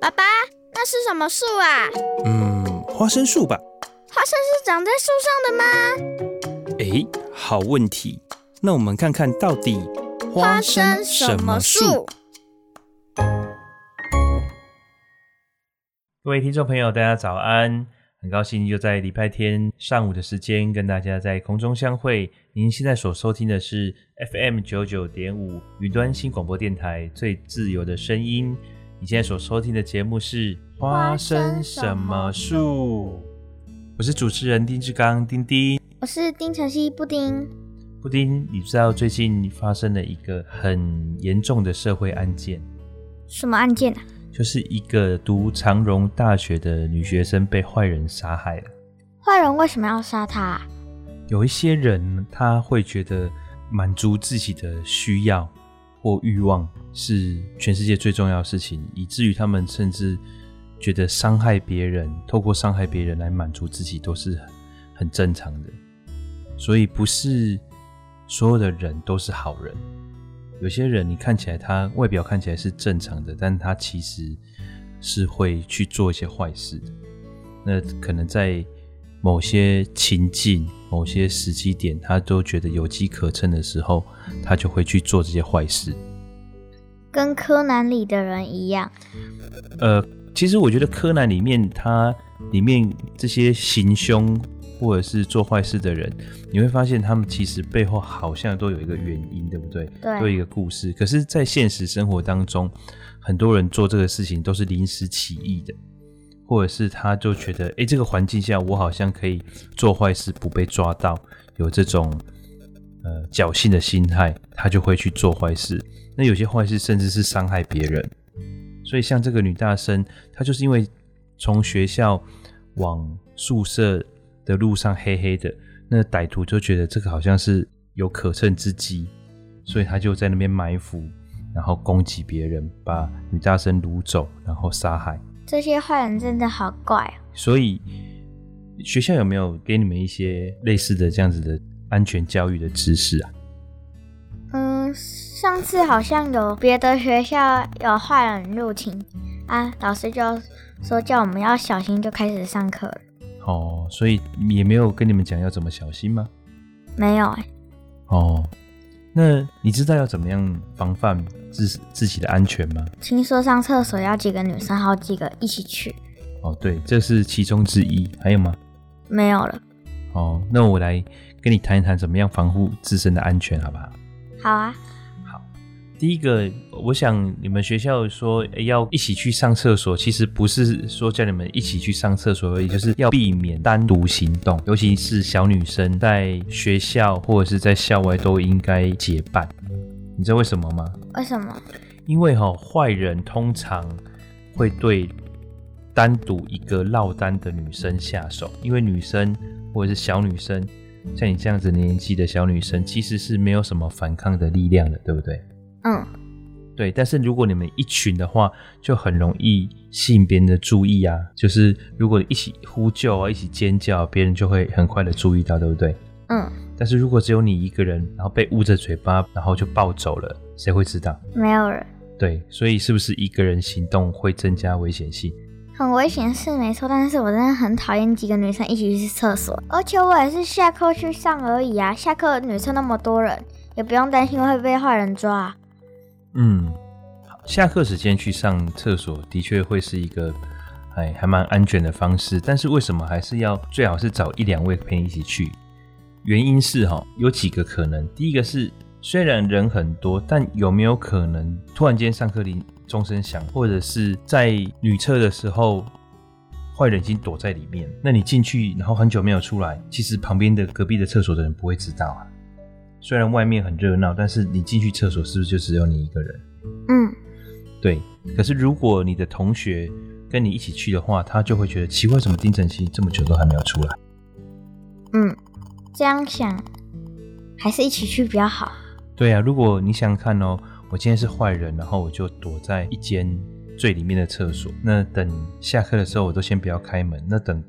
爸爸，那是什么树啊？嗯，花生树吧。花生是长在树上的吗？哎，好问题。那我们看看到底花生什么树？各位听众朋友，大家早安！很高兴又在礼拜天上午的时间跟大家在空中相会。您现在所收听的是 FM 九九点五云端新广播电台最自由的声音。你现在所收听的节目是《花生什么树》，我是主持人丁志刚，丁丁。我是丁晨曦，布丁。布丁，你知道最近发生了一个很严重的社会案件？什么案件啊？就是一个读长荣大学的女学生被坏人杀害了。坏人为什么要杀她？有一些人他会觉得满足自己的需要或欲望是全世界最重要的事情，以至于他们甚至觉得伤害别人，透过伤害别人来满足自己都是很正常的。所以不是所有的人都是好人，有些人你看起来他外表看起来是正常的，但他其实是会去做一些坏事的。那可能在某些情境、某些时机点，他都觉得有机可乘的时候，他就会去做这些坏事。跟柯南里的人一样。呃，其实我觉得柯南里面，他里面这些行凶或者是做坏事的人，你会发现他们其实背后好像都有一个原因，对不对？对，都有一个故事。可是，在现实生活当中，很多人做这个事情都是临时起意的。或者是他就觉得，哎、欸，这个环境下我好像可以做坏事不被抓到，有这种呃侥幸的心态，他就会去做坏事。那有些坏事甚至是伤害别人。所以像这个女大生，她就是因为从学校往宿舍的路上黑黑的，那歹徒就觉得这个好像是有可乘之机，所以他就在那边埋伏，然后攻击别人，把女大生掳走，然后杀害。这些坏人真的好怪哦。所以学校有没有给你们一些类似的这样子的安全教育的知识啊？嗯，上次好像有别的学校有坏人入侵啊，老师就说叫我们要小心，就开始上课了。哦，所以也没有跟你们讲要怎么小心吗？没有哎。哦。那你知道要怎么样防范自自己的安全吗？听说上厕所要几个女生，好几个一起去。哦，对，这是其中之一。还有吗？没有了。哦，那我来跟你谈一谈怎么样防护自身的安全，好不好？好啊。好第一个，我想你们学校说要一起去上厕所，其实不是说叫你们一起去上厕所而已，就是要避免单独行动，尤其是小女生在学校或者是在校外都应该结伴。你知道为什么吗？为什么？因为哈，坏人通常会对单独一个落单的女生下手，因为女生或者是小女生，像你这样子年纪的小女生，其实是没有什么反抗的力量的，对不对？嗯，对，但是如果你们一群的话，就很容易吸引别人的注意啊。就是如果一起呼救啊，一起尖叫，别人就会很快的注意到，对不对？嗯。但是如果只有你一个人，然后被捂着嘴巴，然后就暴走了，谁会知道？没有人。对，所以是不是一个人行动会增加危险性？很危险是没错，但是我真的很讨厌几个女生一起去厕所，而且我也是下课去上而已啊。下课女生那么多人，也不用担心会被坏人抓。嗯，下课时间去上厕所的确会是一个哎还蛮安全的方式，但是为什么还是要最好是找一两位陪你一起去？原因是哈有几个可能，第一个是虽然人很多，但有没有可能突然间上课铃钟声响，或者是在女厕的时候坏人已经躲在里面，那你进去然后很久没有出来，其实旁边的隔壁的厕所的人不会知道啊。虽然外面很热闹，但是你进去厕所是不是就只有你一个人？嗯，对。可是如果你的同学跟你一起去的话，他就会觉得奇怪，怎么丁晨曦这么久都还没有出来？嗯，这样想还是一起去比较好。对啊，如果你想想看哦，我今天是坏人，然后我就躲在一间最里面的厕所，那等下课的时候我都先不要开门，那等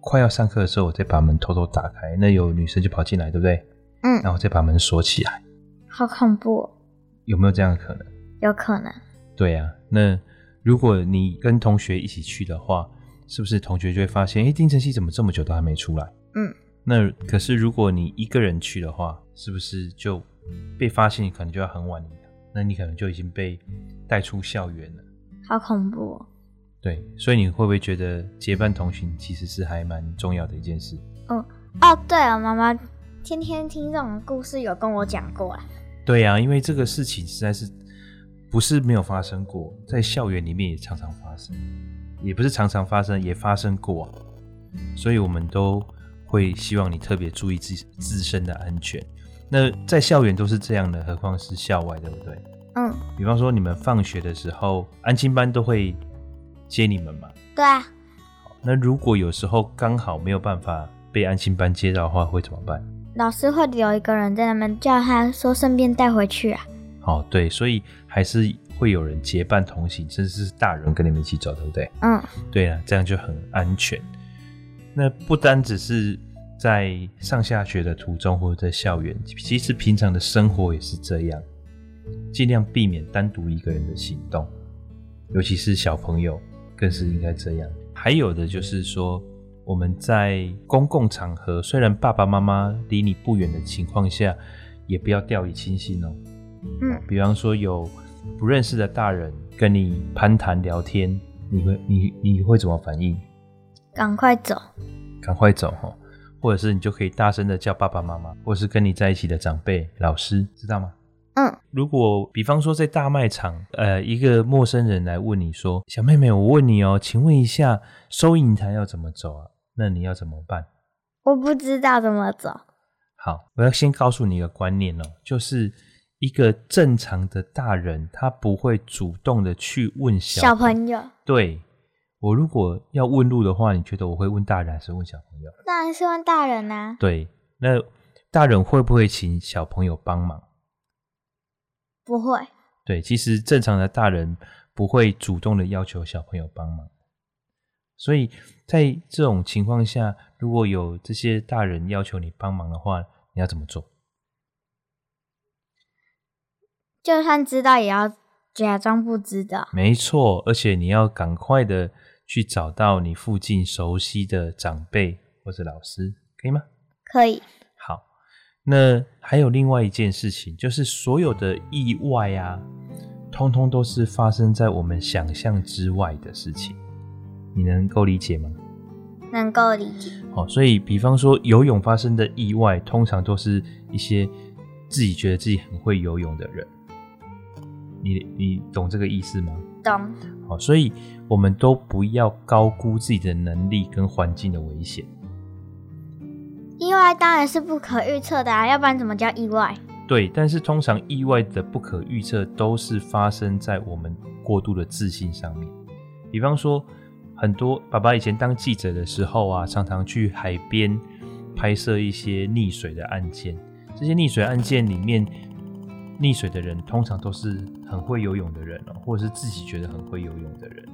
快要上课的时候我再把门偷偷打开，那有女生就跑进来，对不对？嗯，然后再把门锁起来，好恐怖哦。有没有这样的可能？有可能。对呀，那如果你跟同学一起去的话，是不是同学就会发现，哎，丁晨曦怎么这么久都还没出来？嗯。那可是如果你一个人去的话，是不是就被发现？你可能就要很晚了，那你可能就已经被带出校园了。好恐怖哦。对，所以你会不会觉得结伴同行其实是还蛮重要的一件事？嗯，哦，对了，妈妈天天听这种故事有跟我讲过啊。对呀、啊，因为这个事情实在是不是没有发生过，在校园里面也常常发生，也不是常常发生，也发生过，所以我们都会希望你特别注意自自身的安全。那在校园都是这样的，何况是校外，对不对？嗯。比方说你们放学的时候，安亲班都会接你们嘛？对啊。那如果有时候刚好没有办法被安心班接到的话，会怎么办？老师会留一个人在那边，叫他说顺便带回去啊。哦，对，所以还是会有人结伴同行，甚至是大人跟你们一起走，对不对？嗯。对啊，这样就很安全。那不单只是在上下学的途中，或者在校园，其实平常的生活也是这样，尽量避免单独一个人的行动，尤其是小朋友。更是应该这样。还有的就是说，我们在公共场合，虽然爸爸妈妈离你不远的情况下，也不要掉以轻心哦。嗯，比方说有不认识的大人跟你攀谈聊天，你会你你会怎么反应？赶快走，赶快走哈！或者是你就可以大声的叫爸爸妈妈，或者是跟你在一起的长辈、老师，知道吗？嗯，如果比方说在大卖场，呃，一个陌生人来问你说：“小妹妹，我问你哦，请问一下，收银台要怎么走啊？”那你要怎么办？我不知道怎么走。好，我要先告诉你一个观念哦，就是一个正常的大人，他不会主动的去问小小朋友。对，我如果要问路的话，你觉得我会问大人还是问小朋友？当然是问大人啊。对，那大人会不会请小朋友帮忙？不会，对，其实正常的大人不会主动的要求小朋友帮忙，所以在这种情况下，如果有这些大人要求你帮忙的话，你要怎么做？就算知道，也要假装不知道。没错，而且你要赶快的去找到你附近熟悉的长辈或者老师，可以吗？可以。好那还有另外一件事情，就是所有的意外啊，通通都是发生在我们想象之外的事情。你能够理解吗？能够理解。哦，所以比方说游泳发生的意外，通常都是一些自己觉得自己很会游泳的人。你你懂这个意思吗？懂。好，所以我们都不要高估自己的能力跟环境的危险。意外当然是不可预测的啊，要不然怎么叫意外？对，但是通常意外的不可预测都是发生在我们过度的自信上面。比方说，很多爸爸以前当记者的时候啊，常常去海边拍摄一些溺水的案件。这些溺水案件里面，溺水的人通常都是很会游泳的人喔，或者是自己觉得很会游泳的人，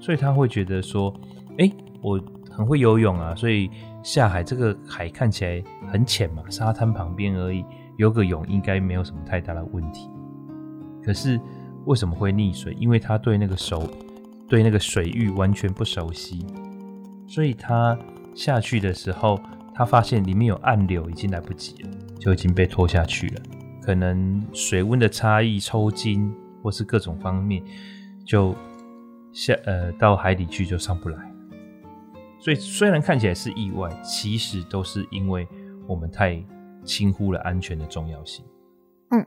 所以他会觉得说：“欸，我很会游泳啊，所以。”下海，这个海看起来很浅嘛，沙滩旁边而已，游个泳应该没有什么太大的问题。可是为什么会溺水？因为他对那个手，对那个水域完全不熟悉，所以他下去的时候，他发现里面有暗流，已经来不及了，就已经被拖下去了。可能水温的差异、抽筋，或是各种方面，就下呃到海里去就上不来。所以虽然看起来是意外，其实都是因为我们太轻忽了安全的重要性。嗯，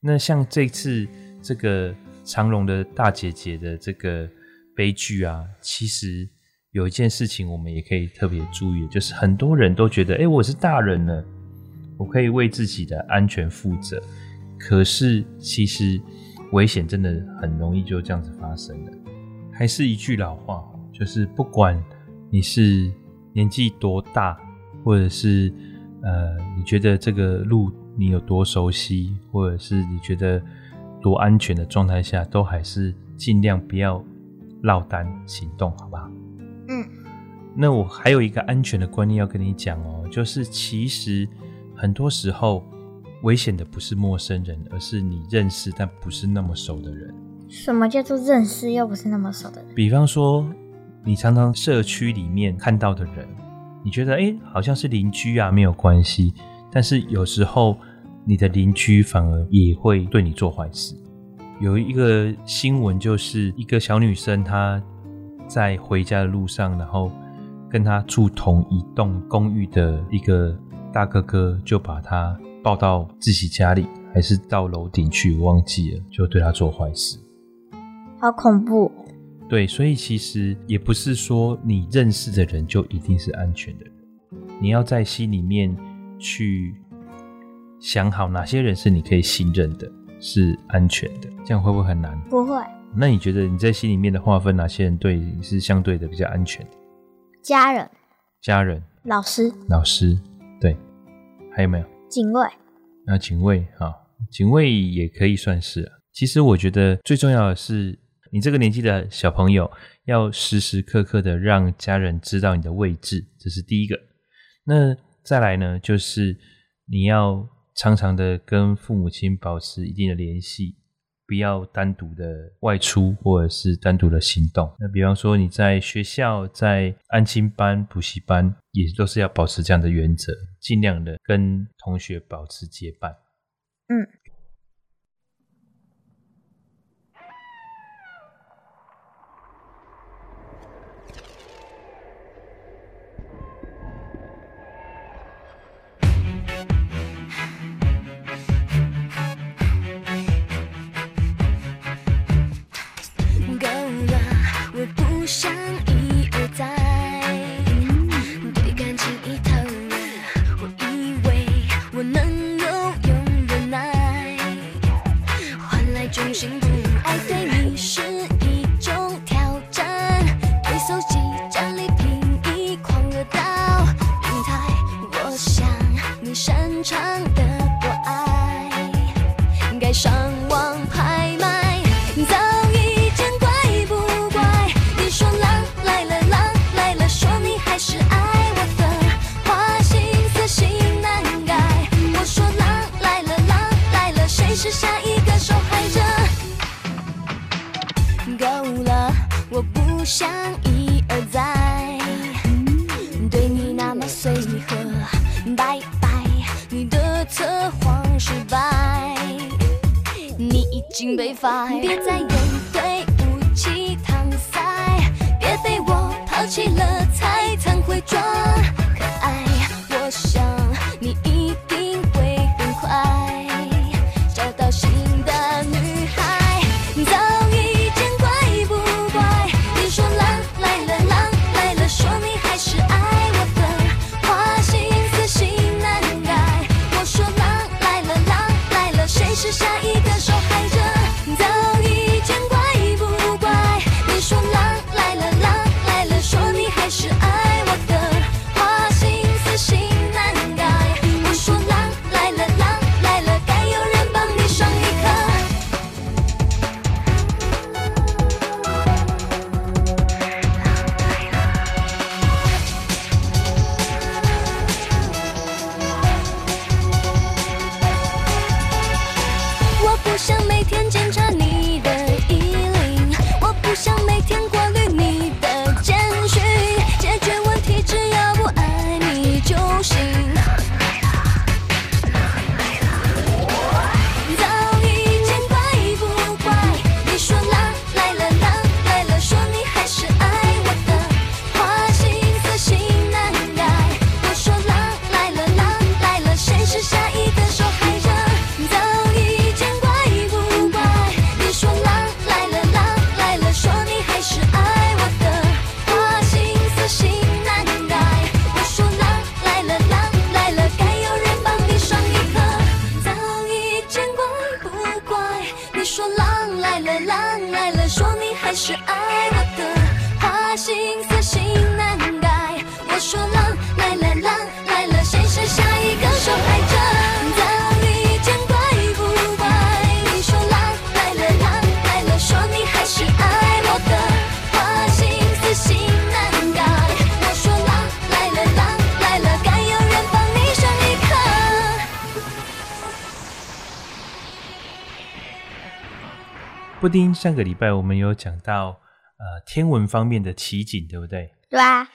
那像这次这个长荣的大姐姐的这个悲剧啊，其实有一件事情我们也可以特别注意，就是很多人都觉得，哎，我是大人了，我可以为自己的安全负责。可是其实危险真的很容易就这样子发生了。还是一句老话，就是不管。你是年纪多大，或者是呃，你觉得这个路你有多熟悉，或者是你觉得多安全的状态下，都还是尽量不要落单行动，好不好？嗯。那我还有一个安全的观念要跟你讲哦，就是其实很多时候危险的不是陌生人，而是你认识但不是那么熟的人。什么叫做认识又不是那么熟的人？比方说，你常常社区里面看到的人，你觉得哎，好像是邻居啊，没有关系。但是有时候，你的邻居反而也会对你做坏事。有一个新闻，就是一个小女生，她在回家的路上，然后跟她住同一栋公寓的一个大哥哥，就把她抱到自己家里，还是到楼顶去，我忘记了，就对他做坏事。好恐怖。对，所以其实也不是说你认识的人就一定是安全的人，你要在心里面去想好哪些人是你可以信任的，是安全的，这样会不会很难？不会。那你觉得你在心里面的划分，哪些人对你是相对的比较安全的？家人、家人、老师、老师，对，还有没有？警卫。那警卫啊，警卫也可以算是啊。其实我觉得最重要的是，你这个年纪的小朋友要时时刻刻的让家人知道你的位置，这是第一个。那再来呢，就是你要常常的跟父母亲保持一定的联系，不要单独的外出或者是单独的行动。那比方说你在学校、在安心班、补习班，也都是要保持这样的原则，尽量的跟同学保持结伴。嗯。别再用对不起搪塞，别被我抛弃了才惭愧装布丁上个礼拜我们有讲到呃天文方面的奇景，对不对？对啊。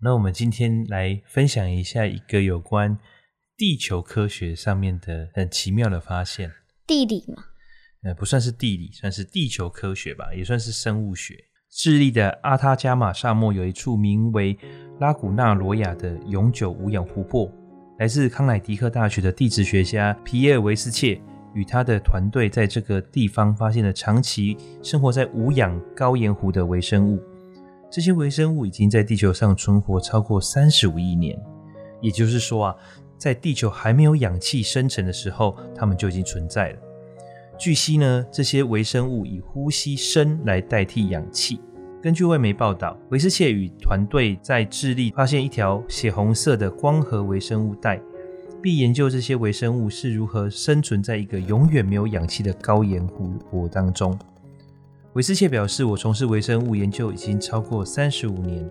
那我们今天来分享一下一个有关地球科学上面的很奇妙的发现。地理嘛？呃，不算是地理，算是地球科学吧，也算是生物学。智利的阿他加马沙漠有一处名为拉古纳罗亚的永久无氧湖泊。来自康乃迪克大学的地质学家皮耶尔维斯切与他的团队在这个地方发现了长期生活在无氧高盐湖的微生物。这些微生物已经在地球上存活超过三十五亿年，也就是说啊，在地球还没有氧气生成的时候，它们就已经存在了。据悉呢，这些微生物以呼吸砷来代替氧气。根据外媒报道，维斯切与团队在智利发现一条血红色的光合微生物带，必研究这些微生物是如何生存在一个永远没有氧气的高盐湖泊当中。韦斯切表示：“我从事微生物研究已经超过三十五年，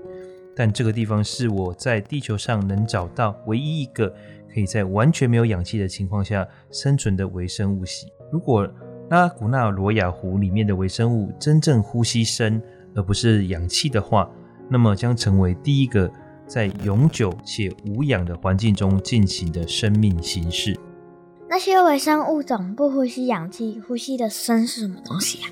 但这个地方是我在地球上能找到唯一一个可以在完全没有氧气的情况下生存的微生物系。如果拉古纳罗亚湖里面的微生物真正呼吸砷而不是氧气的话，那么将成为第一个在永久且无氧的环境中进行的生命形式。那些微生物种不呼吸氧气，呼吸的砷是什么东西啊？”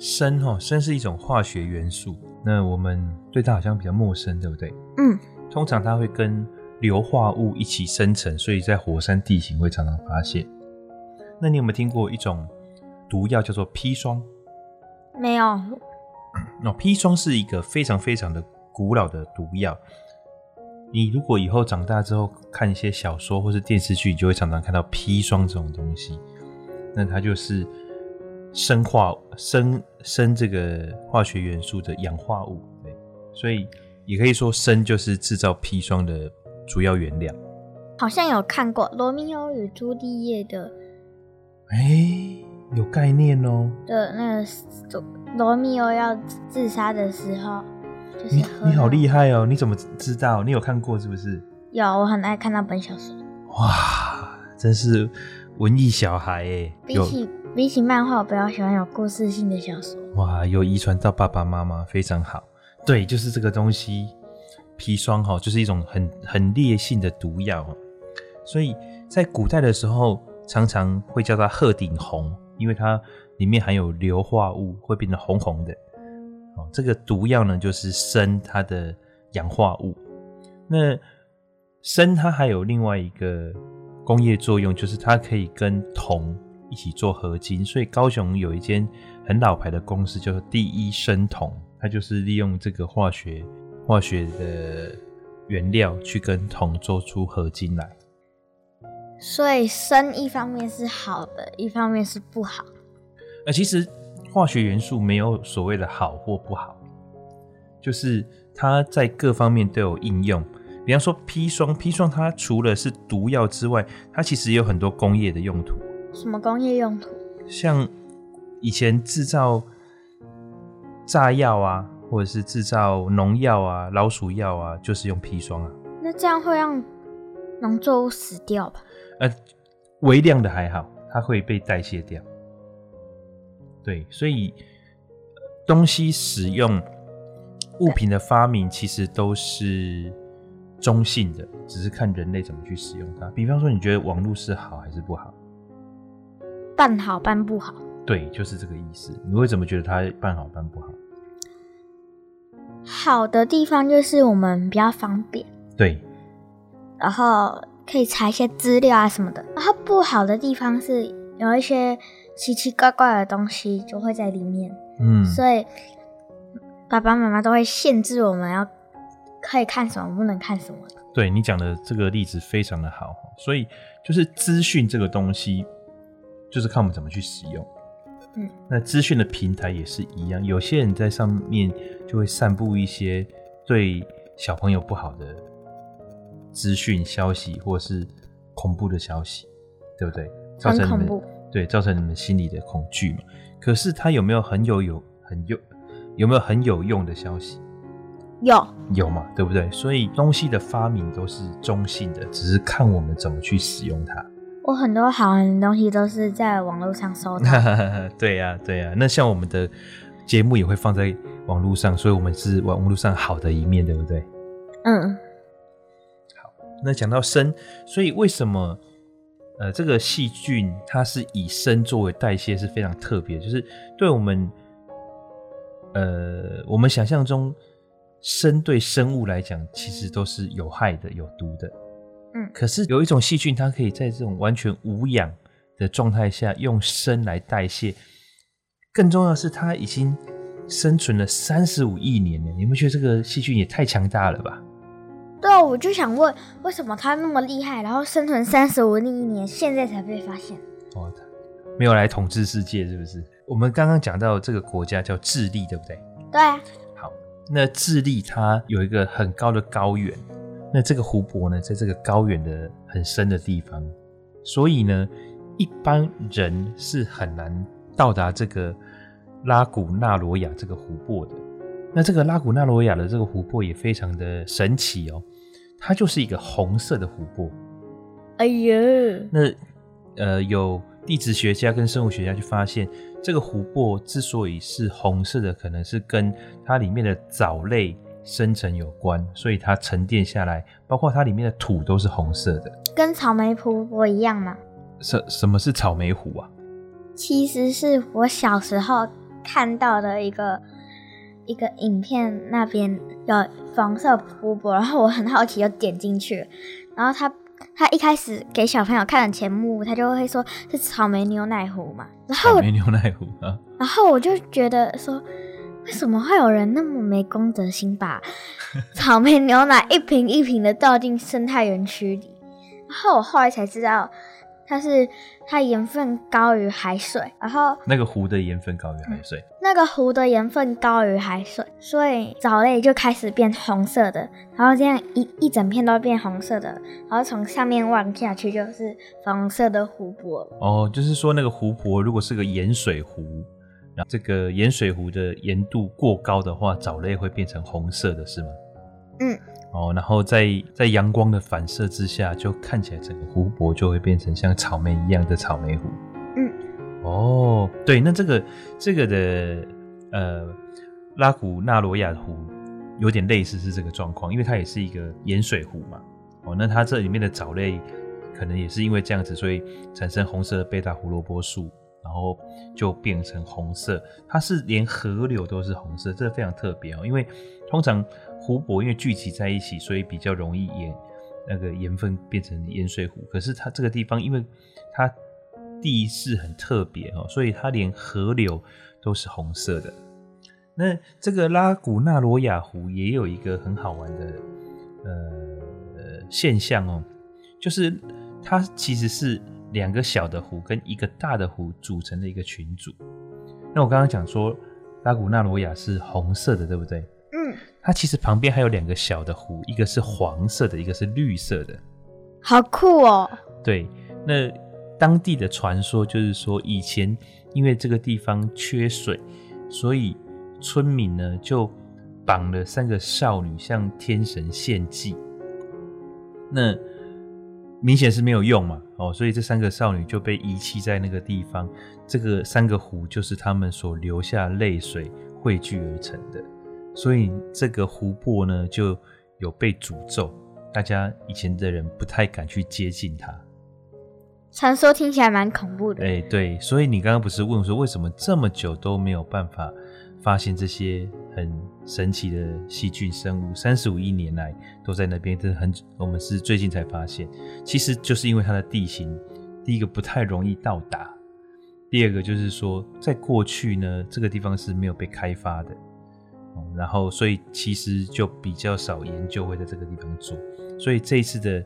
砷哈，砷是一种化学元素。那我们对它好像比较陌生，对不对？嗯。通常它会跟硫化物一起生成，所以在火山地形会常常发现。那你有没有听过一种毒药叫做砒霜？没有。那 砒霜是一个非常非常的古老的毒药。你如果以后长大之后看一些小说或是电视剧，你就会常常看到砒霜这种东西。那它就是。生化生生这个化学元素的氧化物，对，所以也可以说砷就是制造砒霜的主要原料。好像有看过《罗密欧与朱丽叶》的，哎、欸，有概念哦。的那个罗密欧要自杀的时候，就是你你好厉害哦！你怎么知道？你有看过是不是？有，我很爱看那本小说。哇，真是文艺小孩哎！比起比起漫画，我比较喜欢有故事性的小说。哇，有遗传到爸爸妈妈，非常好。对，就是这个东西，砒霜哈，就是一种很很烈性的毒药。所以在古代的时候，常常会叫它鹤顶红，因为它里面含有硫化物，会变得红红的。哦，这个毒药呢，就是砷它的氧化物。那砷它还有另外一个工业作用，就是它可以跟铜。一起做合金，所以高雄有一间很老牌的公司，叫做第一砷铜，它就是利用这个化学化学的原料去跟铜做出合金来。所以砷一方面是好的，一方面是不好。呃，其实化学元素没有所谓的好或不好，就是它在各方面都有应用。比方说砒霜，砒霜它除了是毒药之外，它其实也有很多工业的用途。什么工业用途？像以前制造炸药啊，或者是制造农药啊、老鼠药啊，就是用砒霜啊。那这样会让农作物死掉吧？呃，微量的还好，它会被代谢掉。对，所以东西使用、物品的发明其实都是中性的，只是看人类怎么去使用它。比方说，你觉得网络是好还是不好？半好半不好，对，就是这个意思。你会怎么觉得它半好半不好？好的地方就是我们比较方便，对，然后可以查一些资料啊什么的。然后不好的地方是有一些奇奇怪怪的东西就会在里面，嗯，所以爸爸妈妈都会限制我们要可以看什么，不能看什么。对，你讲的这个例子非常的好，所以就是资讯这个东西。就是看我们怎么去使用，嗯，那资讯的平台也是一样，有些人在上面就会散布一些对小朋友不好的资讯消息，或是恐怖的消息，对不对？造成你们对，造成你们心里的恐惧嘛。可是它有没有很有有很有有没有很有用的消息？有有嘛，对不对？所以东西的发明都是中性的，只是看我们怎么去使用它。我很多好玩的东西都是在网络上搜的。对呀、啊，对呀、啊。那像我们的节目也会放在网络上，所以我们是网络上好的一面，对不对？嗯。好，那讲到生，所以为什么呃这个细菌它是以砷作为代谢是非常特别，就是对我们呃我们想象中生对生物来讲其实都是有害的、有毒的。嗯，可是有一种细菌，它可以在这种完全无氧的状态下用砷来代谢。更重要的是，它已经生存了三十五亿年了。你们觉得这个细菌也太强大了吧？对啊，我就想问，为什么他那么厉害，然后生存三十五亿年，现在才被发现？哦，没有来统治世界是不是？我们刚刚讲到这个国家叫智利，对不对？对啊。好，那智利它有一个很高的高原。那这个湖泊呢，在这个高原的很深的地方，所以呢，一般人是很难到达这个拉古纳罗亚这个湖泊的。那这个拉古纳罗亚的这个湖泊也非常的神奇哦，它就是一个红色的湖泊。哎呀，那呃，有地质学家跟生物学家就发现，这个湖泊之所以是红色的，可能是跟它里面的藻类。生成有关，所以它沉淀下来，包括它里面的土都是红色的，跟草莓湖泊一样吗？什什么是草莓湖啊？其实是我小时候看到的一个一个影片，那边有黄色波波，然后我很好奇，就点进去，然后他他一开始给小朋友看的节目，他就会说是草莓牛奶壶嘛，然后草莓牛奶壶啊，然后我就觉得说。为什么会有人那么没公德心，把 草莓牛奶一瓶一瓶的倒进生态园区里？然后我后来才知道，它是它盐分高于海水，然后那个湖的盐分高于海水，嗯，那个湖的盐分高于海水，所以藻类就开始变红色的，然后这样一一整片都变红色的，然后从上面望下去就是粉红色的湖泊。哦，就是说那个湖泊如果是个盐水湖。然后这个盐水湖的盐度过高的话，藻类会变成红色的，是吗？嗯。哦，然后在在阳光的反射之下，就看起来整个湖泊就会变成像草莓一样的草莓湖。嗯。哦，对，那这个这个的呃拉古纳罗亚湖有点类似是这个状况，因为它也是一个盐水湖嘛。哦，那它这里面的藻类可能也是因为这样子，所以产生红色的贝塔胡萝卜素。然后就变成红色，它是连河流都是红色，这个非常特别哦。因为通常湖泊因为聚集在一起，所以比较容易盐那个盐分变成盐水湖。可是它这个地方，因为它地势很特别哦，所以它连河流都是红色的。那这个拉古纳罗亚湖也有一个很好玩的呃现象哦，就是它其实是。两个小的湖跟一个大的湖组成的一个群组。那我刚刚讲说，拉古纳罗亚是红色的，对不对？嗯。它其实旁边还有两个小的湖，一个是黄色的，一个是绿色的。好酷哦！对，那当地的传说就是说，以前因为这个地方缺水，所以村民呢就绑了三个少女向天神献祭。那明显是没有用嘛，哦，所以这三个少女就被遗弃在那个地方。这个三个湖就是他们所流下泪水汇聚而成的，所以这个湖泊呢就有被诅咒，大家以前的人不太敢去接近它。传说听起来蛮恐怖的。哎，对，所以你刚刚不是问说为什么这么久都没有办法发现这些很神奇的细菌生物，三十五亿年来都在那边，这是很我们是最近才发现。其实就是因为它的地形，第一个不太容易到达，第二个就是说在过去呢，这个地方是没有被开发的，然后所以其实就比较少研究会在这个地方做。所以这一次的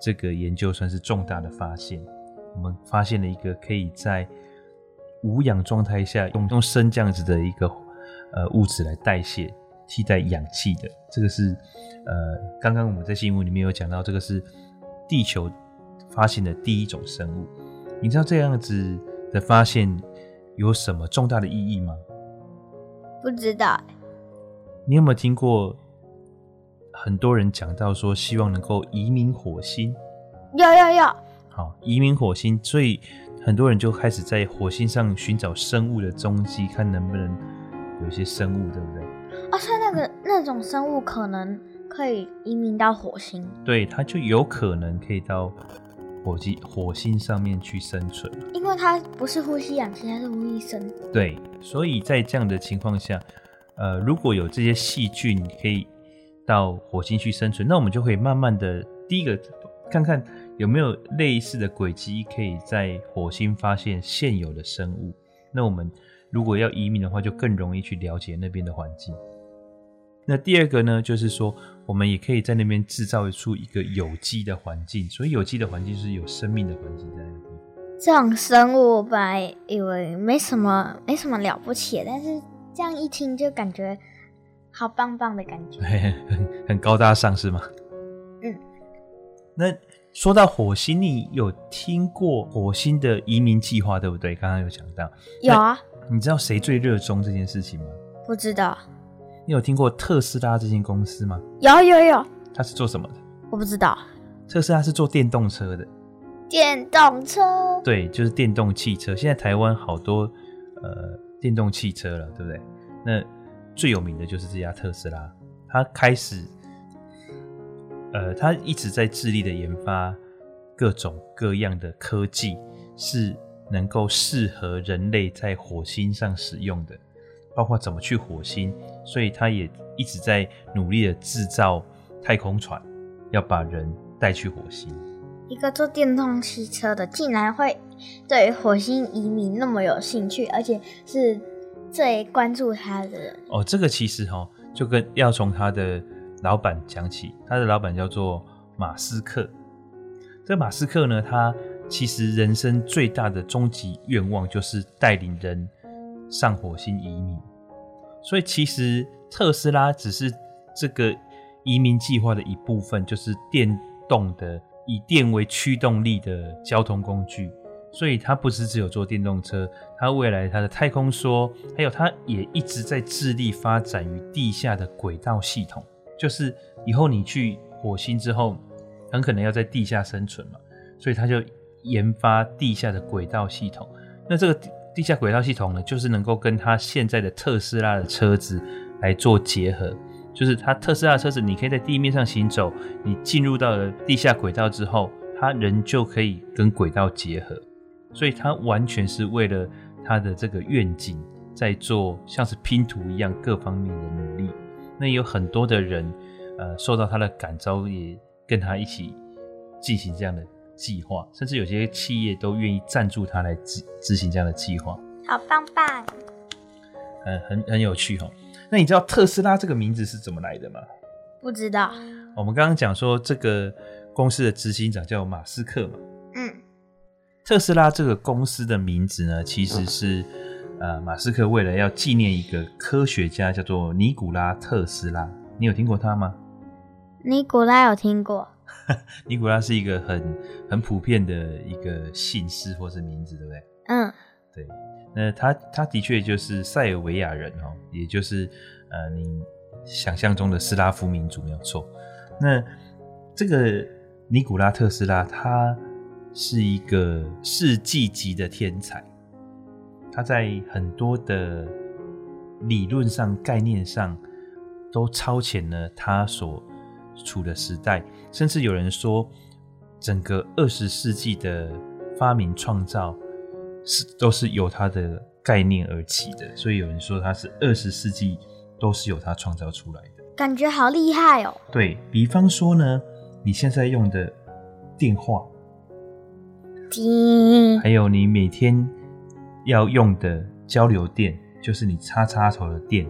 这个研究算是重大的发现，我们发现了一个可以在无氧状态下用用砷这样子的一个。呃，物质来代谢替代氧气的，这个是呃，刚刚我们在新闻里面有讲到，这个是地球发现的第一种生物。你知道这样子的发现有什么重大的意义吗？不知道。你有没有听过很多人讲到说，希望能够移民火星？有有有。好，移民火星，所以很多人就开始在火星上寻找生物的踪迹，看能不能有一些生物，对不对？哦，所以那个那种生物可能可以移民到火星，对，它就有可能可以到火星火星上面去生存，因为它不是呼吸氧气，它是呼吸生。对，所以在这样的情况下，呃，如果有这些细菌可以到火星去生存，那我们就可以慢慢的，第一个看看有没有类似的轨迹，可以在火星发现现有的生物。那我们如果要移民的话，就更容易去了解那边的环境。那第二个呢，就是说我们也可以在那边制造出一个有机的环境。所以有机的环境是有生命的环境在那个地方。这种生物我本来以为没什么没什么了不起，但是这样一听就感觉好棒棒的感觉，很很高大上是吗？嗯。那说到火星，你有听过火星的移民计划对不对？刚刚有讲到。有啊。你知道谁最热衷这件事情吗？不知道。你有听过特斯拉这间公司吗？有有有。它是做什么的？我不知道。特斯拉是做电动车的。电动车。对，就是电动汽车。现在台湾好多呃电动汽车了，对不对？那最有名的就是这家特斯拉，它开始呃，它一直在致力的研发各种各样的科技，是能够适合人类在火星上使用的，包括怎么去火星。所以它也一直在努力的制造太空船，要把人带去火星。一个做电动汽车的，竟然会对火星移民那么有兴趣，而且是最关注他的人。哦，这个其实哈，就跟要从他的老板讲起。他的老板叫做马斯克。这马斯克呢，他其实人生最大的终极愿望就是带领人上火星移民。所以其实特斯拉只是这个移民计划的一部分，就是电动的。以电为驱动力的交通工具，所以它不是只有做电动车，它未来它的太空梭，还有它也一直在致力发展于地下的轨道系统。就是以后你去火星之后，很可能要在地下生存嘛，所以它就研发地下的轨道系统。那这个地下轨道系统呢，就是能够跟它现在的特斯拉的车子来做结合。就是它特斯拉的车子，你可以在地面上行走，你进入到了地下轨道之后，它人就可以跟轨道结合，所以他完全是为了他的这个愿景在做，像是拼图一样各方面的努力。那有很多的人，呃，受到他的感召，也跟他一起进行这样的计划，甚至有些企业都愿意赞助他来执执行这样的计划。好棒棒，嗯，很很有趣哈。那你知道特斯拉这个名字是怎么来的吗？不知道。我们刚刚讲说这个公司的执行长叫马斯克嘛。嗯。特斯拉这个公司的名字呢，其实是呃马斯克为了要纪念一个科学家，叫做尼古拉特斯拉。你有听过他吗？尼古拉有听过。尼古拉是一个很很普遍的一个姓氏或是名字，对不对？嗯。对。那他他的确就是塞尔维亚人哦，也就是呃你想象中的斯拉夫民族没有错。那这个尼古拉特斯拉，他是一个世纪级的天才，他在很多的理论上、概念上都超前了他所处的时代，甚至有人说，整个二十世纪的发明创造。是都是由他的概念而起的，所以有人说他是二十世纪都是由他创造出来的，感觉好厉害哦。对，比方说呢，你现在用的电话，叮，还有你每天要用的交流电，就是你插插头的电，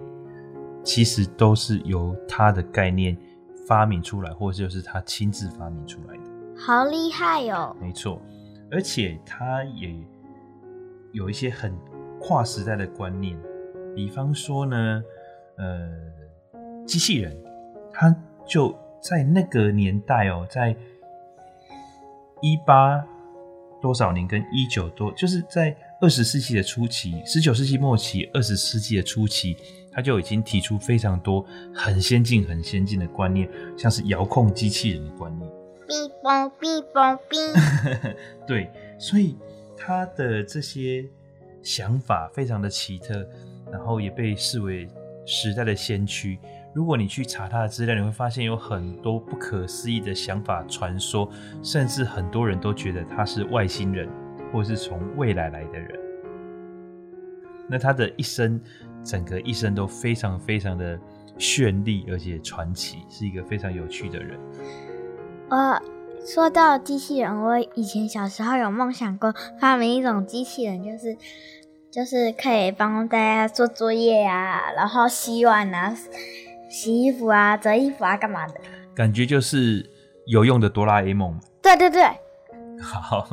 其实都是由他的概念发明出来，或者就是他亲自发明出来的。好厉害哦。没错，而且他也。有一些很跨时代的观念，比方说呢，呃，机器人，他就在那个年代哦，在一八多少年跟一九多，就是在二十世纪的初期，十九世纪末期，二十世纪的初期，他就已经提出非常多很先进、很先进的观念，像是遥控机器人的观念。哔嘣哔嘣哔。对，所以他的这些想法非常的奇特，然后也被视为时代的先驱。如果你去查他的资料，你会发现有很多不可思议的想法、传说，甚至很多人都觉得他是外星人，或是从未来来的人。那他的一生，整个一生都非常非常的绚丽，而且传奇，是一个非常有趣的人。呃，说到机器人，我以前小时候有梦想过发明一种机器人，就是就是可以帮大家做作业啊，然后洗碗啊。洗衣服啊，折衣服啊，干嘛的？感觉就是有用的哆啦 A 梦。对对对，好，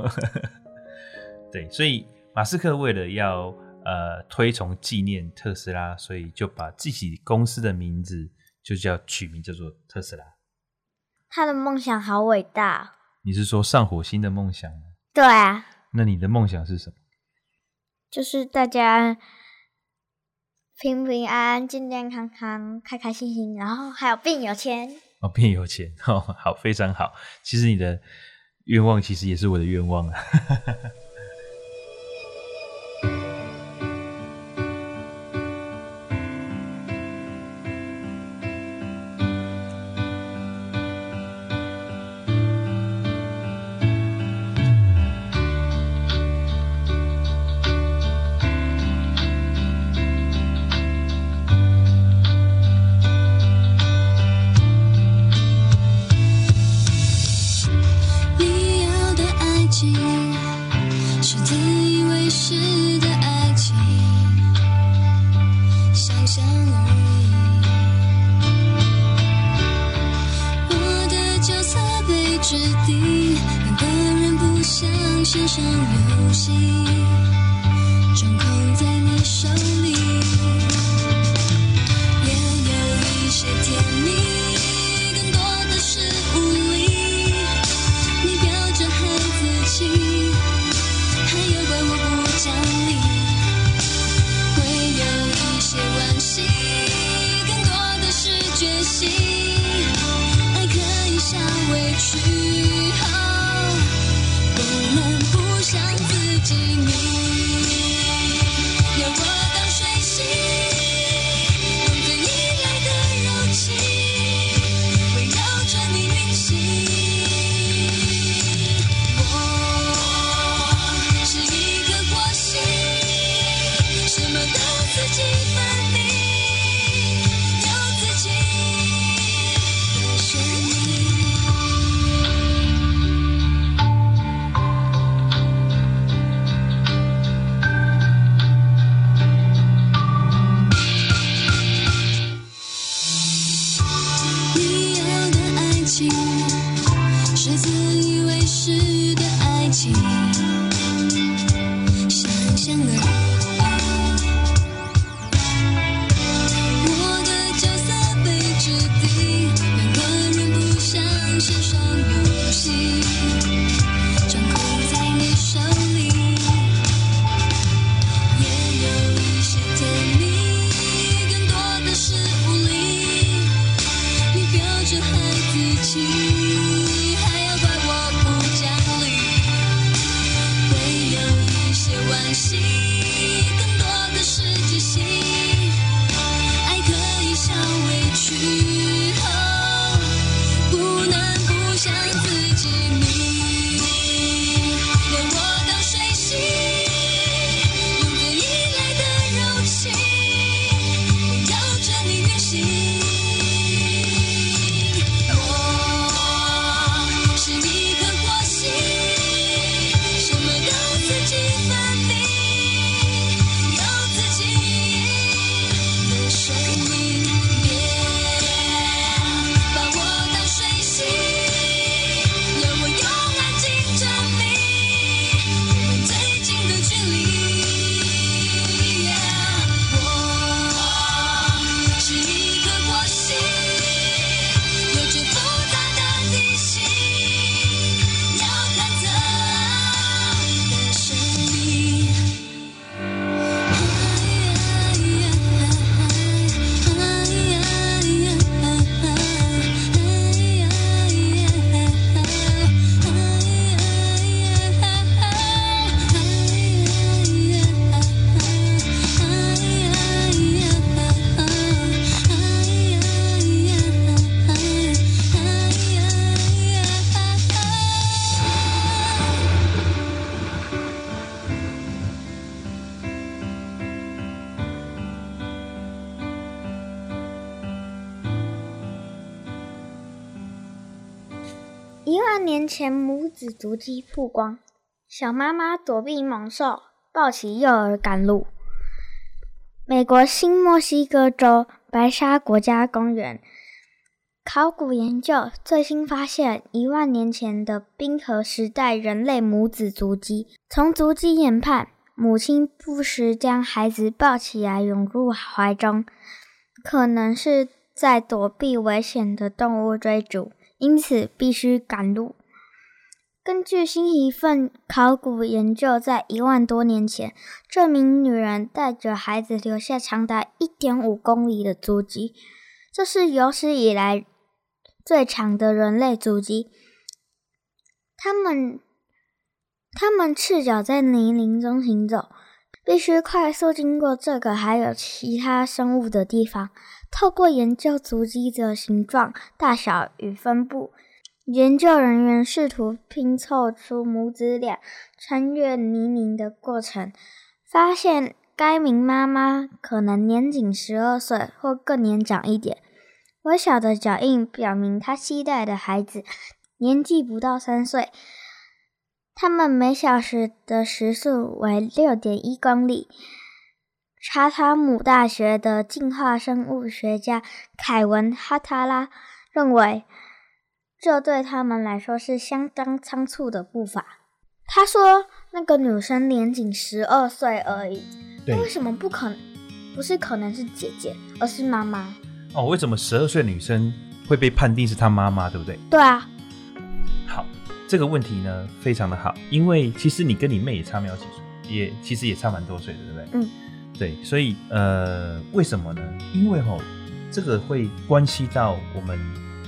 对，所以马斯克为了要呃推崇纪念特斯拉，所以就把自己公司的名字就叫取名叫做特斯拉。他的梦想好伟大。你是说上火星的梦想吗？对啊。那你的梦想是什么？就是大家。平平安安、健健康康、开开心心，然后还有变有钱哦，变有钱 哦，好，非常好。其实你的愿望，其实也是我的愿望啊。足迹曝光，小妈妈躲避猛兽，抱起幼儿赶路。美国新墨西哥州白沙国家公园考古研究最新发现，一万年前的冰河时代人类母子足迹。从足迹研判，母亲不时将孩子抱起来拥入怀中，可能是在躲避危险的动物追逐。因此必须赶路。根据新一份考古研究，在一万多年前，这名女人带着孩子留下长达一点五公里的足迹，这是有史以来最长的人类足迹。他们他们赤脚在泥泞中行走，必须快速经过这个还有其他生物的地方。透过研究足迹的形状、大小与分布，研究人员试图拼凑出母子俩穿越泥泞的过程，发现该名妈妈可能年仅十二岁或更年长一点。微小的脚印表明，她携带的孩子年纪不到三岁。他们每小时的时速为六点一公里。查塔姆大学的进化生物学家凯文·哈塔拉认为，这对他们来说是相当仓促的步伐。他说：“那个女生年仅十二岁而已，那为什么不可能？不是可能是姐姐，而是妈妈？哦，为什么十二岁女生会被判定是她妈妈？对不对？对啊。好，这个问题呢非常的好，因为其实你跟你妹也差没有几岁，也其实也差蛮多岁的，对不对？嗯。”对，所以呃，为什么呢？因为吼，这个会关系到我们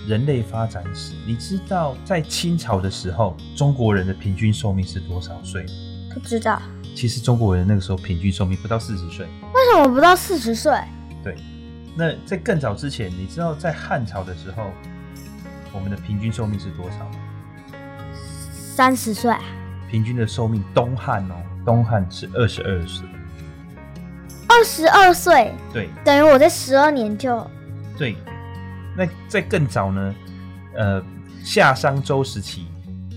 人类发展史。你知道，在清朝的时候，中国人的平均寿命是多少岁？不知道。其实中国人那个时候平均寿命不到四十岁。为什么不到四十岁？对，那在更早之前，你知道在汉朝的时候，我们的平均寿命是多少吗？三十岁。平均的寿命，东汉哦，东汉是二十二岁。二十二岁，对，等于我在十二年就，对。那在更早呢？呃，夏商周时期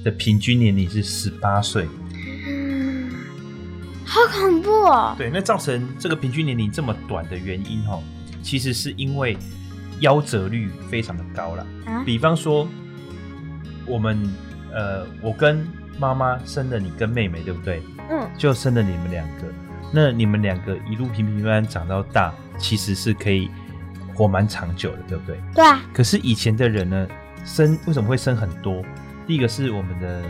的平均年龄是十八岁，嗯，好恐怖哦。对，那造成这个平均年龄这么短的原因，哈，其实是因为夭折率非常的高了。啊，比方说，我们呃，我跟妈妈生了你跟妹妹，对不对？嗯，就生了你们两个。那你们两个一路平平安安长到大，其实是可以活蛮长久的，对不对？对啊。可是以前的人呢，生为什么会生很多？第一个是我们的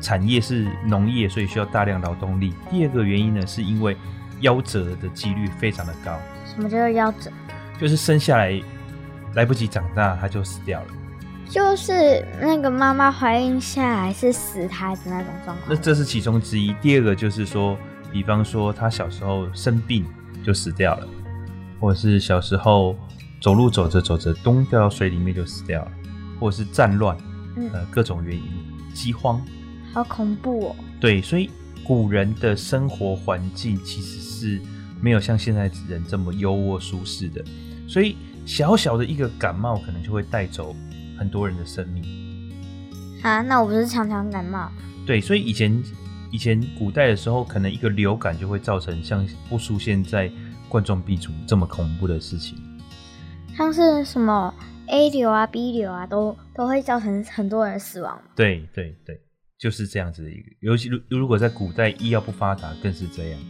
产业是农业，所以需要大量劳动力。第二个原因呢，是因为夭折的几率非常的高。什么叫做夭折？就是生下来来不及长大，他就死掉了。就是那个妈妈怀孕下来是死胎的那种状况。那这是其中之一。第二个就是说。比方说，他小时候生病就死掉了，或者是小时候走路走着走着，咚掉到水里面就死掉了，或者是战乱，嗯、呃，各种原因，饥荒，好恐怖哦。对，所以古人的生活环境其实是没有像现在人这么优渥舒适的，所以小小的一个感冒可能就会带走很多人的生命。啊，那我不是常常感冒？对，所以以前。以前古代的时候，可能一个流感就会造成像不输现在冠状病毒这么恐怖的事情，像是什么 A 流啊、B 流啊，都都会造成很多人死亡。对对对，就是这样子的一个。尤其如如果在古代医药不发达，更是这样。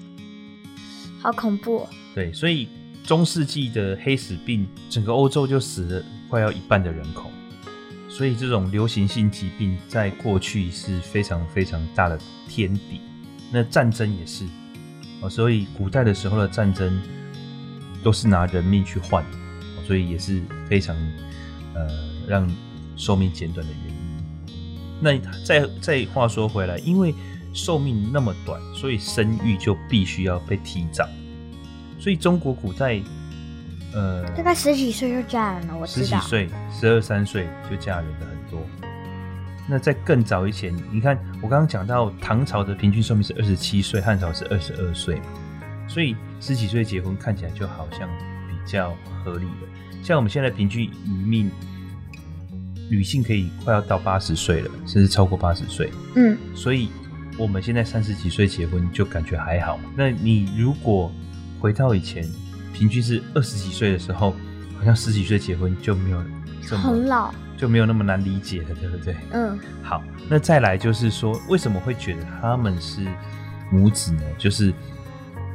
好恐怖哦。对，所以中世纪的黑死病，整个欧洲就死了快要一半的人口。所以这种流行性疾病在过去是非常非常大的天敌，那战争也是，所以古代的时候的战争都是拿人命去换，所以也是非常呃让寿命减短的原因。那再再话说回来，因为寿命那么短，所以生育就必须要被提早，所以中国古代。呃，大概十几岁就嫁人了，我知道。十几岁，十二三岁就嫁人的很多。那在更早以前，你看我刚刚讲到唐朝的平均寿命是二十七岁，汉朝是二十二岁，所以十几岁结婚看起来就好像比较合理了。像我们现在平均余命女性可以快要到八十岁了，甚至超过八十岁。嗯，所以我们现在三十几岁结婚就感觉还好。那你如果回到以前，平均是二十几岁的时候，好像十几岁结婚就没有这么很老，就没有那么难理解了，对不对？嗯，好，那再来就是说，为什么会觉得他们是母子呢？就是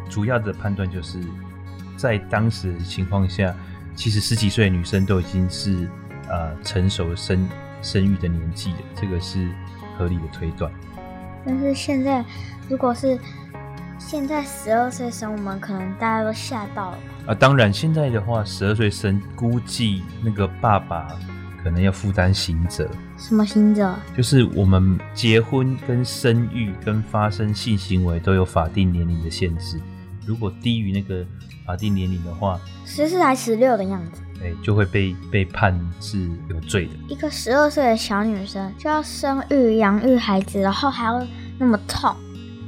主要的判断就是在当时的情况下，其实十几岁的女生都已经是呃成熟生生育的年纪了，这个是合理的推断。但是现在如果是现在十二岁生，我们可能大家都吓到了。啊，当然现在的话，十二岁生估计那个爸爸可能要负担刑责。什么刑责？就是我们结婚、跟生育、跟发生性行为都有法定年龄的限制。如果低于那个法定年龄的话，十四还十六的样子，对，就会被被判是有罪的。一个十二岁的小女生就要生育、养育孩子，然后还要那么痛，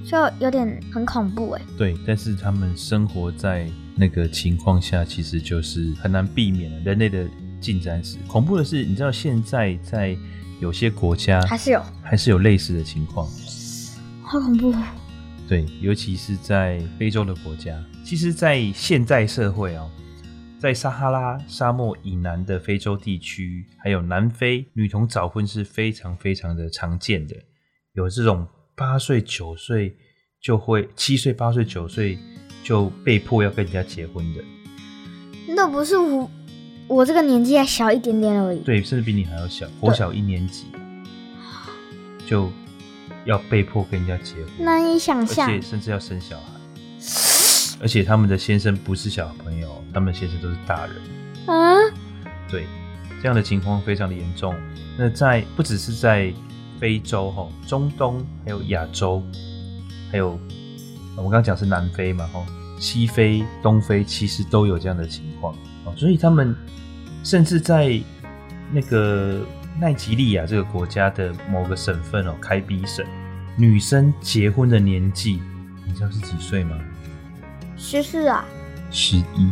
就有点很恐怖哎。对，但是他们生活在那个情况下，其实就是很难避免的人类的进展史。恐怖的是，你知道现在在有些国家还是有还是有类似的情况，好恐怖。对，尤其是在非洲的国家。其实，在现代社会哦，在撒哈拉沙漠以南的非洲地区，还有南非，女童早婚是非常非常的常见的。有这种八岁、九岁就会，七岁、八岁、九岁就被迫要跟人家结婚的。那不是我，我这个年纪还小一点点而已。对，甚至比你还要小，我小一年级就。要被迫跟人家结婚，难以想象，而且甚至要生小孩，而且他们的先生不是小朋友，他们先生都是大人。啊，对，这样的情况非常的严重。那在不只是在非洲哈，中东还有亚洲，还有我刚刚讲是南非嘛哈，西非、东非其实都有这样的情况。所以他们甚至在那个。奈及利亚这个国家的某个省份哦，开比省，女生结婚的年纪，你知道是几岁吗？十四啊，十一，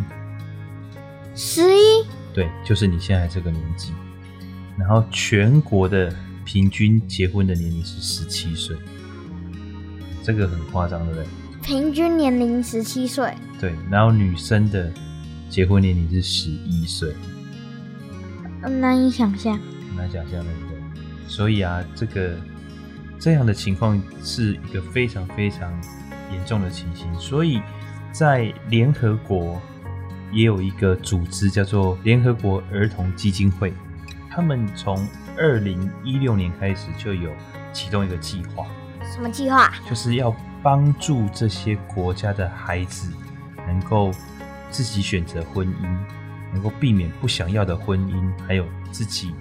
十一，对，就是你现在这个年纪。然后全国的平均结婚的年龄是十七岁，这个很夸张，对不对？平均年龄十七岁，对。然后女生的结婚年龄是十一岁，难以想象。难想象的一个，所以啊，这个这样的情况是一个非常非常严重的情形。所以在联合国也有一个组织叫做联合国儿童基金会，他们从二零一六年开始就有启动一个计划。什么计划？就是要帮助这些国家的孩子能够自己选择婚姻，能够避免不想要的婚姻，还有自己。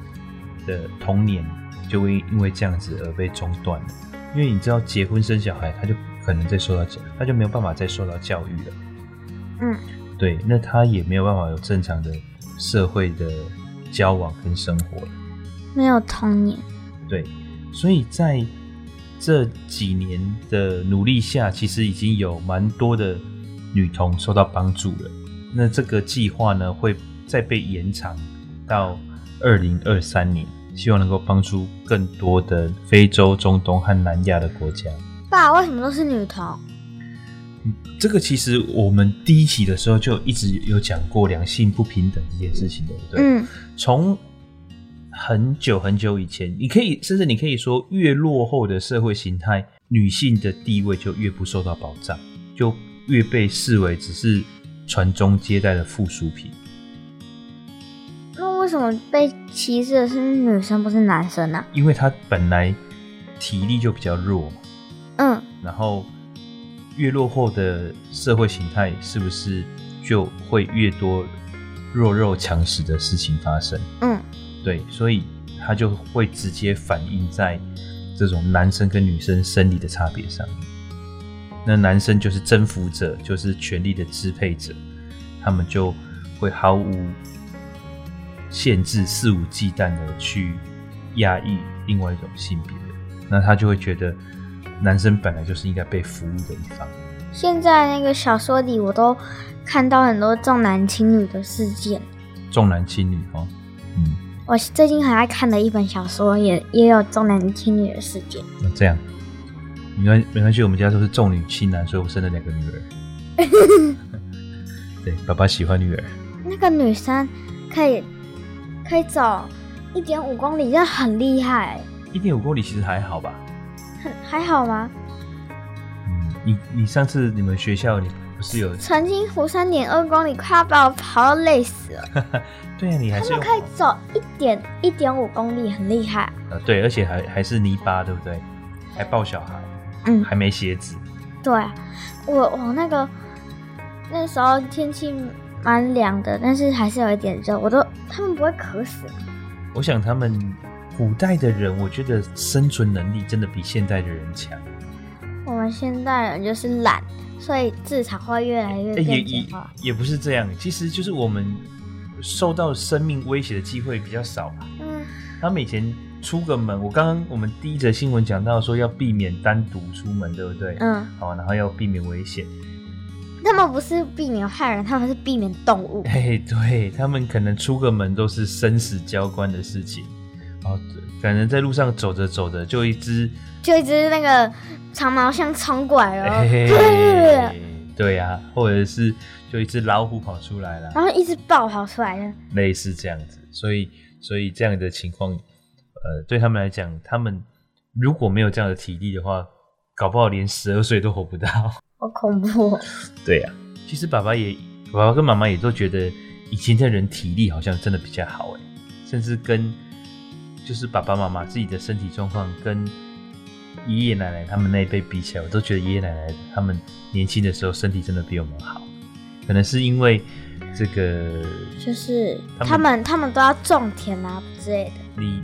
的童年就会因为这样子而被中断了，因为你知道结婚生小孩，他就不可能再受到教，他就没有办法再受到教育了。嗯，对，那他也没有办法有正常的社会的交往跟生活了，没有童年。对，所以在这几年的努力下，其实已经有蛮多的女童受到帮助了。那这个计划呢，会再被延长到。二零二三年，希望能够帮助更多的非洲、中东和南亚的国家。爸，为什么都是女童？这个其实我们第一期的时候就一直有讲过两性不平等这件事情，对不对？嗯。从很久很久以前，你可以甚至你可以说，越落后的社会形态，女性的地位就越不受到保障，就越被视为只是传宗接代的附属品。那为什么被歧视的是女生，不是男生呢？因为他本来体力就比较弱嘛。嗯。然后越落后的社会形态，是不是就会越多弱肉强食的事情发生？嗯。对，所以他就会直接反映在这种男生跟女生生理的差别上面。那男生就是征服者，就是权力的支配者，他们就会毫无。限制肆无忌惮的去压抑另外一种性别，那他就会觉得男生本来就是应该被服务的一方。现在那个小说里，我都看到很多重男轻女的事件。重男轻女哦，嗯，我最近很爱看的一本小说，也也有重男轻女的事件。那这样，没关没关系，我们家都是重女轻男，所以我生了两个女儿。对，爸爸喜欢女儿。那个女生可以可以走一点五公里，真的很厉害。一点五公里其实还好吧？很还好吗？嗯，你你上次你们学校你不是有曾经湖三点二公里，快要把我跑到累死了。对啊，你还是他们可以走一点一点五公里，很厉害。呃，对，而且还还是泥巴，对不对？还抱小孩，嗯，还没鞋子。对啊，我我那个那时候天气蛮凉的，但是还是有一点热。我都他们不会渴死。我想他们古代的人，我觉得生存能力真的比现代的人强。我们现代人就是懒，所以至少会越来越。也也也不是这样，其实就是我们受到生命威胁的机会比较少。嗯，他们以前出个门，我刚刚我们第一则新闻讲到说要避免单独出门，对不对？嗯，好，然后要避免危险。他们不是避免害人，他们是避免动物。哎，对，他们可能出个门都是生死交关的事情。哦，可能在路上走着走着，就一只就一只那个长毛象冲过来了。对呀、啊，或者是就一只老虎跑出来了，然后一只豹跑出来了，类似这样子。所以，所以这样的情况，呃，对他们来讲，他们如果没有这样的体力的话，搞不好连十二岁都活不到。好恐怖！对呀、啊，其实爸爸也，爸爸跟妈妈也都觉得以前的人体力好像真的比较好哎，甚至跟就是爸爸妈妈自己的身体状况跟爷爷奶奶他们那一辈比起来，我都觉得爷爷奶奶他们年轻的时候身体真的比我们好，可能是因为这个，就是他们他们，他们都要种田啊之类的。你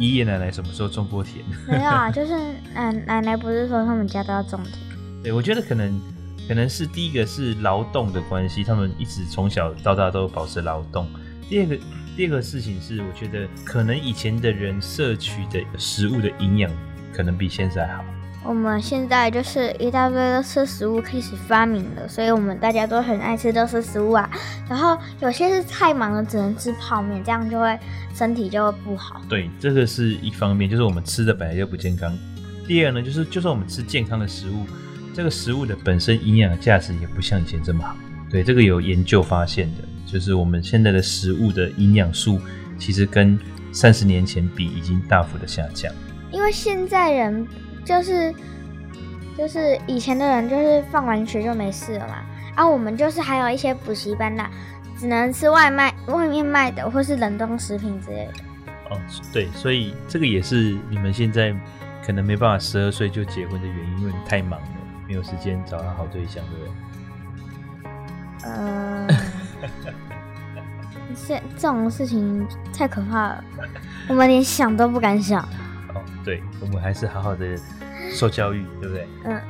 爷爷奶奶什么时候种过田？没有啊，就是奶奶奶不是说他们家都要种田。对，我觉得可能可能是第一个是劳动的关系，他们一直从小到大都保持劳动。第二个第二个事情是，我觉得可能以前的人摄取的食物的营养可能比现在好。我们现在就是一大堆的吃食物开始发明了，所以我们大家都很爱吃都是食物啊。然后有些是太忙了，只能吃泡面，这样就会身体就会不好。对，这个是一方面，就是我们吃的本来就不健康。第二呢，就是就算我们吃健康的食物。这个食物的本身营养价值也不像以前这么好，对，这个有研究发现的，就是我们现在的食物的营养素其实跟三十年前比已经大幅的下降。因为现在人就是就是以前的人就是放完学就没事了嘛，啊，我们就是还有一些补习班啦，只能吃外卖外面卖的或是冷冻食品之类的。哦，对，所以这个也是你们现在可能没办法十二岁就结婚的原因，因为你太忙了。没有时间找到好对象，对不对？呃，现这种事情太可怕了，我们连想都不敢想。哦，对，我们还是好好的受教育，对不对？嗯。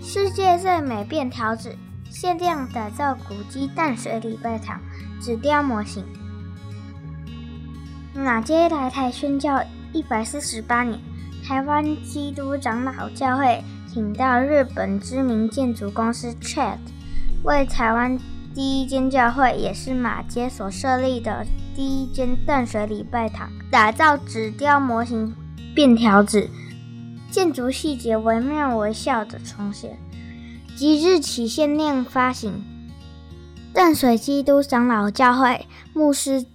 世界最美便条纸，限量打造古迹淡水礼拜堂纸雕模型。马偕来台宣教一百四十八年。台湾基督长老教会请到日本知名建筑公司 CHAT 为台湾第一间教会，也是马街所设立的第一间淡水礼拜堂，打造纸雕模型便条纸，建筑细节惟妙惟肖的重现。即日起限量发行。淡水基督长老教会牧师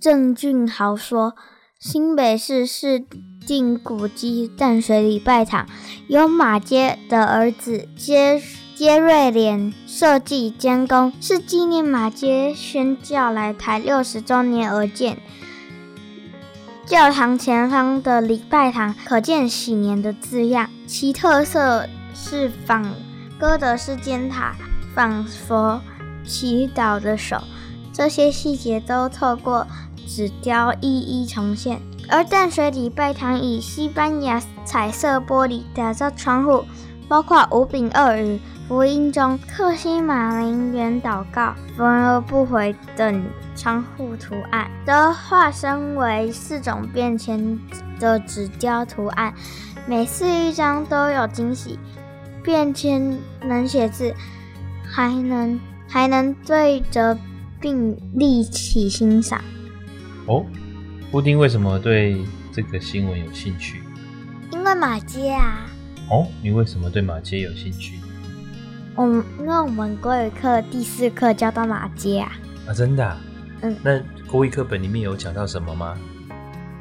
郑俊豪说：“新北市是。”定古迹淡水礼拜堂由马街的儿子接偕瑞廉设计监工，是纪念马街宣教来台六十周年而建。教堂前方的礼拜堂可见禧年的字样，其特色是仿哥德式尖塔，仿佛祈祷的手，这些细节都透过纸雕一一重现。而淡水礼拜堂以西班牙彩色玻璃打造窗户，包括五饼二鱼、福音中克西马林园祷告、焚而不回等窗户图案，都化身为四种便签的纸雕图案，每次一张都有惊喜。便签能写字，还能还能对着并立起欣赏。哦，布丁为什么对这个新闻有兴趣？因为马街啊。哦，你为什么对马街有兴趣？我们因为我们国语课第四课教到马偕啊。啊，真的、啊？嗯。那国语课本里面有讲到什么吗？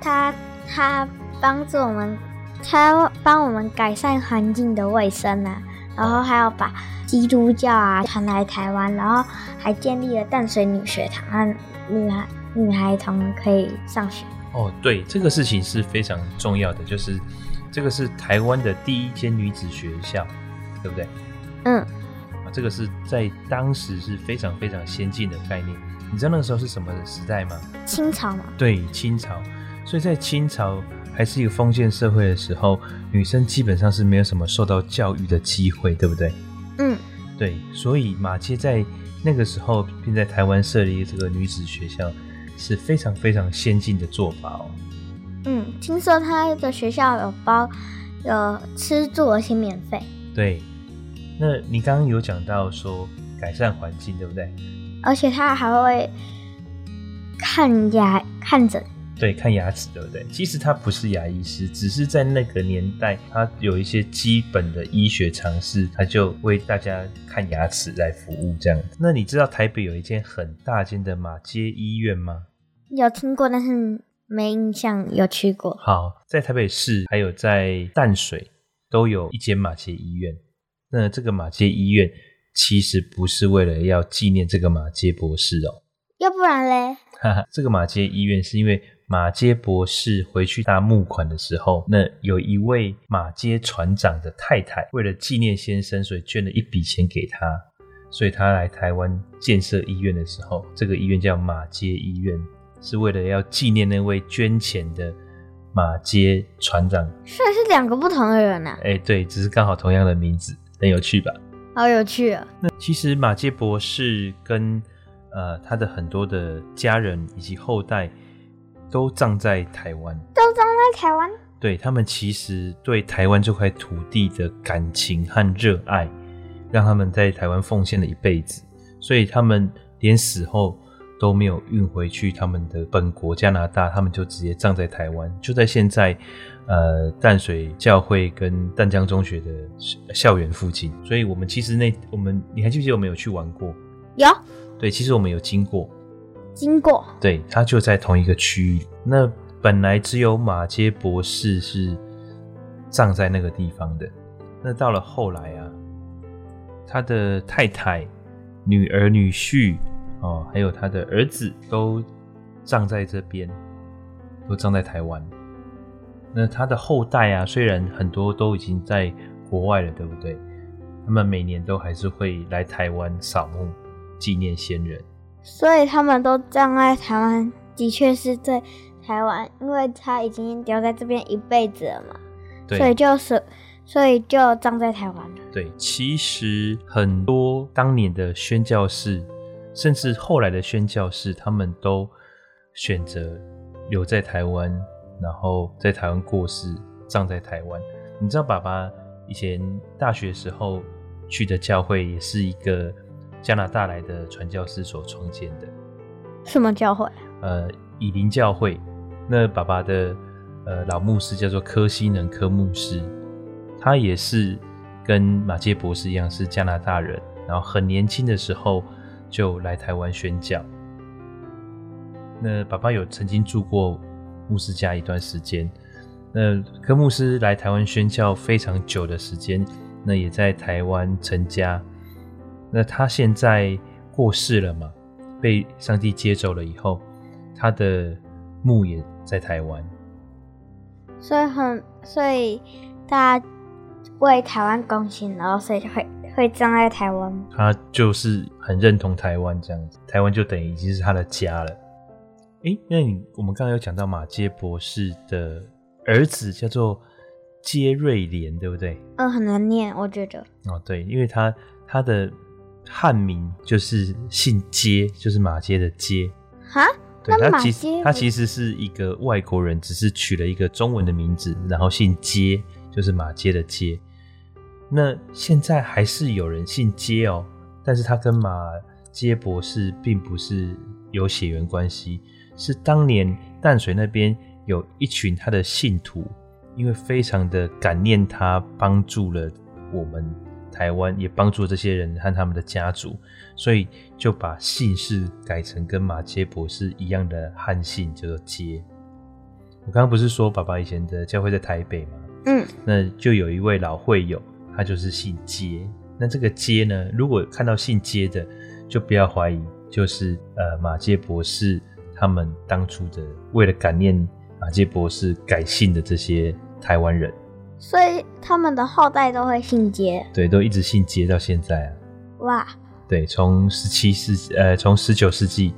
他他帮助我们，他帮我们改善环境的卫生啊，然后还要把基督教啊传来台湾，然后还建立了淡水女学堂，让女孩女孩童可以上学。哦，对，这个事情是非常重要的，就是这个是台湾的第一间女子学校，对不对？嗯。这个是在当时是非常非常先进的概念。你知道那个时候是什么时代吗？清朝嘛？对，清朝。所以在清朝还是一个封建社会的时候，女生基本上是没有什么受到教育的机会，对不对？嗯，对。所以马街在那个时候并在台湾设立这个女子学校，是非常非常先进的做法哦。嗯，听说他的学校有包有吃住而且免费。对。那你刚刚有讲到说改善环境，对不对？而且他还会看牙看诊，对，看牙齿，对不对？其实他不是牙医师，只是在那个年代，他有一些基本的医学常识，他就为大家看牙齿来服务这样。那你知道台北有一间很大间的马街医院吗？有听过，但是没印象有去过。好，在台北市还有在淡水都有一间马街医院。那这个马街医院其实不是为了要纪念这个马街博士哦，要不然嘞？哈哈，这个马街医院是因为马街博士回去搭募款的时候，那有一位马街船长的太太为了纪念先生，所以捐了一笔钱给他，所以他来台湾建设医院的时候，这个医院叫马街医院，是为了要纪念那位捐钱的马街船长。虽然是两个不同的人啊，哎，对，只是刚好同样的名字。很有趣吧？好有趣啊！那其实马介博士跟呃他的很多的家人以及后代都葬在台湾，都葬在台湾。对，他们其实对台湾这块土地的感情和热爱，让他们在台湾奉献了一辈子，所以他们连死后都没有运回去他们的本国加拿大，他们就直接葬在台湾，就在现在。呃，淡水教会跟淡江中学的校园附近，所以我们其实那我们你还记不记得我们有去玩过？有。对，其实我们有经过。经过。对，他就在同一个区域。那本来只有马街博士是葬在那个地方的。那到了后来啊，他的太太、女儿、女婿哦，还有他的儿子都葬在这边，都葬在台湾。那他的后代啊，虽然很多都已经在国外了，对不对？他们每年都还是会来台湾扫墓，纪念先人。所以他们都葬在台湾，的确是在台湾，因为他已经留在这边一辈子了嘛。对。所以就是，所以就葬在台湾了。对，其实很多当年的宣教士，甚至后来的宣教士，他们都选择留在台湾。然后在台湾过世，葬在台湾。你知道爸爸以前大学时候去的教会，也是一个加拿大来的传教士所创建的。什么教会？呃，以林教会。那爸爸的呃老牧师叫做柯西能柯牧师，他也是跟马介博士一样是加拿大人，然后很年轻的时候就来台湾宣教。那爸爸有曾经住过。牧师家一段时间，那柯牧师来台湾宣教非常久的时间，那也在台湾成家。那他现在过世了嘛，被上帝接走了以后，他的墓也在台湾。所以很，所以大家为台湾贡献，然后所以就会会葬在台湾。他就是很认同台湾这样子，台湾就等于已经是他的家了。哎、欸，那你我们刚刚有讲到马杰博士的儿子叫做杰瑞莲，对不对？嗯，很难念，我觉得。哦，对，因为他他的汉名就是姓杰，就是马杰的杰。哈？对，他其实他其实是一个外国人，只是取了一个中文的名字，然后姓杰，就是马杰的杰。那现在还是有人姓杰哦，但是他跟马杰博士并不是有血缘关系，是当年淡水那边有一群他的信徒，因为非常的感念他，帮助了我们台湾，也帮助了这些人和他们的家族，所以就把姓氏改成跟马偕博士一样的汉姓，叫做杰。我刚刚不是说爸爸以前的教会在台北吗？嗯，那就有一位老会友，他就是姓杰。那这个街呢，如果看到姓街的，就不要怀疑，就是呃马偕博士他们当初的为了感念马杰博士改姓的这些台湾人，所以他们的后代都会姓接，对，都一直姓接到现在啊。哇，对，从十七世呃从十九世纪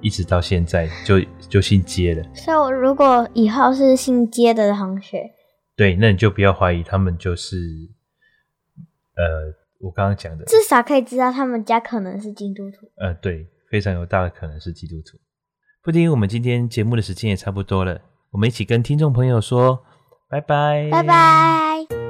一直到现在就就姓接了。所以我如果以后是姓接的同学，对，那你就不要怀疑他们就是呃。我刚刚讲的，至少可以知道他们家可能是基督徒。呃，对，非常有大的可能是基督徒。布丁，我们今天节目的时间也差不多了，我们一起跟听众朋友说拜拜，拜拜。